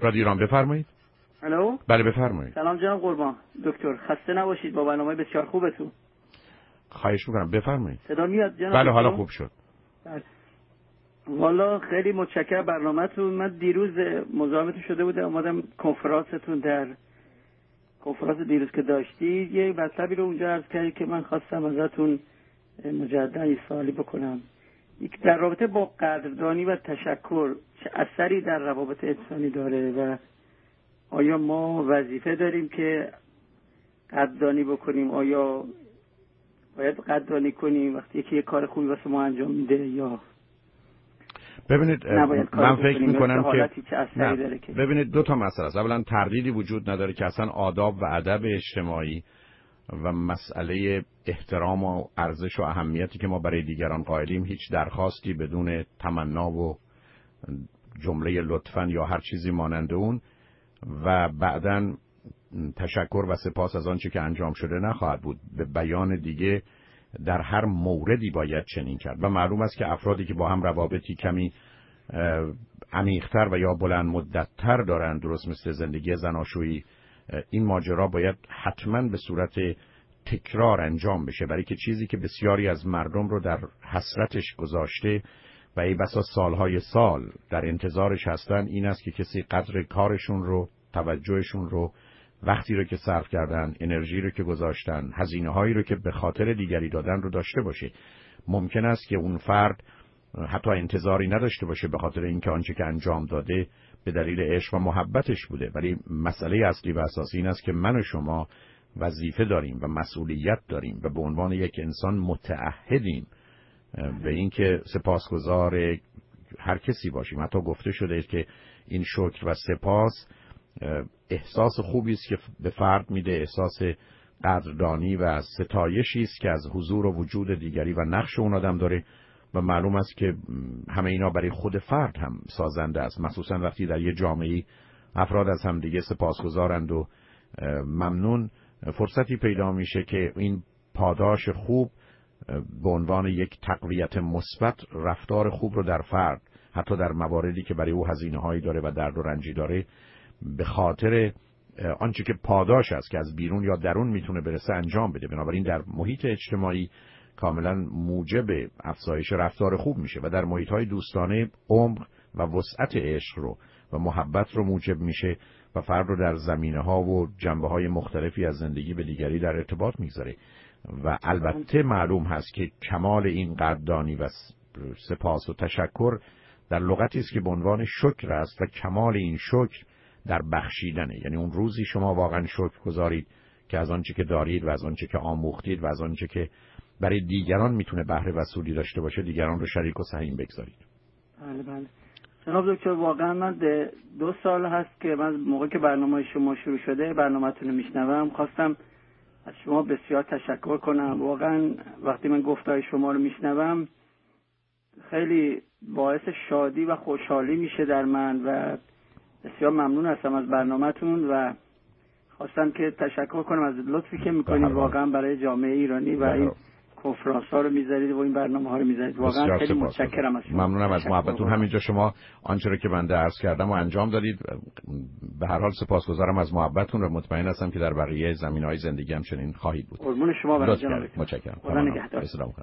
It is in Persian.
رادیو ایران بفرمایید. الو؟ بله بفرمایید. سلام جناب قربان. دکتر خسته نباشید. با برنامه بسیار خوبتون. خواهش می‌کنم. بفرمایید. صدا میاد جناب بله حالا؟ خوب شد. بله. والا خیلی متشکرم برنامهتون. من دیروز مزاحمتون شده بودم. اومدم کنفرانستون در کنفرانس دیروز که داشتید یه مطلبی رو اونجا عرض کردید که من خواستم ازتون مجددا یه سوالی بکنم. یک در رابطه با قدردانی و تشکر چه اثری در روابط انسانی داره و آیا ما وظیفه داریم که قدردانی بکنیم؟ آیا باید قدردانی کنیم وقتی یکی یه کار خوبی واسه ما انجام میده یا ببینید من فکر؟ می‌کنم که که؟ ببینید دو تا مسئله است. اولا تردیدی وجود نداره که اصلا آداب و ادب اجتماعی و مسئله احترام و ارزش و اهمیتی که ما برای دیگران قائلیم هیچ درخواستی بدون تمنا و جمله لطفا یا هر چیزی مانند اون و بعدا تشکر و سپاس از آنچه که انجام شده نخواهد بود. به بیان دیگه در هر موردی باید چنین کرد. و معلوم است که افرادی که با هم روابطی کمی عمیقتر و یا بلند مدتتر دارن درست مثل زندگی زناشویی این ماجرا باید حتما به صورت تکرار انجام بشه برای که چیزی که بسیاری از مردم رو در حسرتش گذاشته و ای بسا سالهای سال در انتظارش هستن این است که کسی قدر کارشون رو توجهشون رو وقتی رو که صرف کردن انرژی رو که گذاشتن هزینه هایی رو که به خاطر دیگری دادن رو داشته باشه. ممکن است که اون فرد حتی انتظاری نداشته باشه به خاطر اینکه آنچه که انجام داده به دلیل عشق و محبتش بوده. ولی مسئله اصلی و اساسی این است که من و شما وظیفه داریم و مسئولیت داریم و به عنوان یک انسان متعهدیم. به اینکه سپاسگزار هر کسی باشیم. حتی گفته شده که این شکر و سپاس احساس خوبی است که به فرد میده احساس قدردانی و ستایشی است که از حضور و وجود دیگری و نقش اون آدم داره. و معلوم است که همه اینا برای خود فرد هم سازنده است. مخصوصا وقتی در یه جامعه افراد از هم دیگه سپاسگزارند و ممنون. فرصتی پیدا میشه که این پاداش خوب به عنوان یک تقویت مثبت رفتار خوب رو در فرد حتی در مواردی که برای او هزینه هایی داره و درد و رنجی داره به خاطر آنچه که پاداش است که از بیرون یا درون می‌تونه برسه انجام بده. بنابراین در محیط اجتماعی کاملا موجب افزایش رفتار خوب میشه و در محیط های دوستانه عمق و وسعت عشق رو و محبت رو موجب میشه و فرد رو در زمینه ها و جنبه های مختلفی از زندگی به دیگری در ارتباط می‌گذاره. و البته معلوم هست که کمال این قدردانی و سپاس و تشکر در لغتی است که به عنوان شکر است و کمال این شکر در بخشیدنه. یعنی اون روزی شما واقعا شکر گذارید که از آنچه که دارید و از آنچه که آموختید و از آنچه که برای دیگران می‌تونه بهره و سودی داشته باشه دیگران رو شریک و سهیم بگذارید بله بله جناب دکتر واقعا من دو سال هست که من موقع که برنامه شما شروع شده برنامهتون رو میشنوم خواستم از شما بسیار تشکر کنم واقعا وقتی من گفتهای شما رو میشنوم خیلی باعث شادی و خوشحالی میشه در من و بسیار ممنون هستم از برنامهتون و خواستم که تشکر کنم از لطفی که می‌کنید. واقعا برای جامعه ایرانی و این. کنفرانس ها رو می‌ذارید و این برنامه ها رو می‌ذارید واقعا خیلی. متشکرم از شما ممنونم از محبتتون. همینجا شما آنچه رو که بنده عرض کردم و انجام دادید به هر حال سپاسگزارم از محبتتون و مطمئن هستم که در بقیه زمین های زندگی هم چنین خواهید بود قربون شما برای جناب کردید. دکتر. متشکرم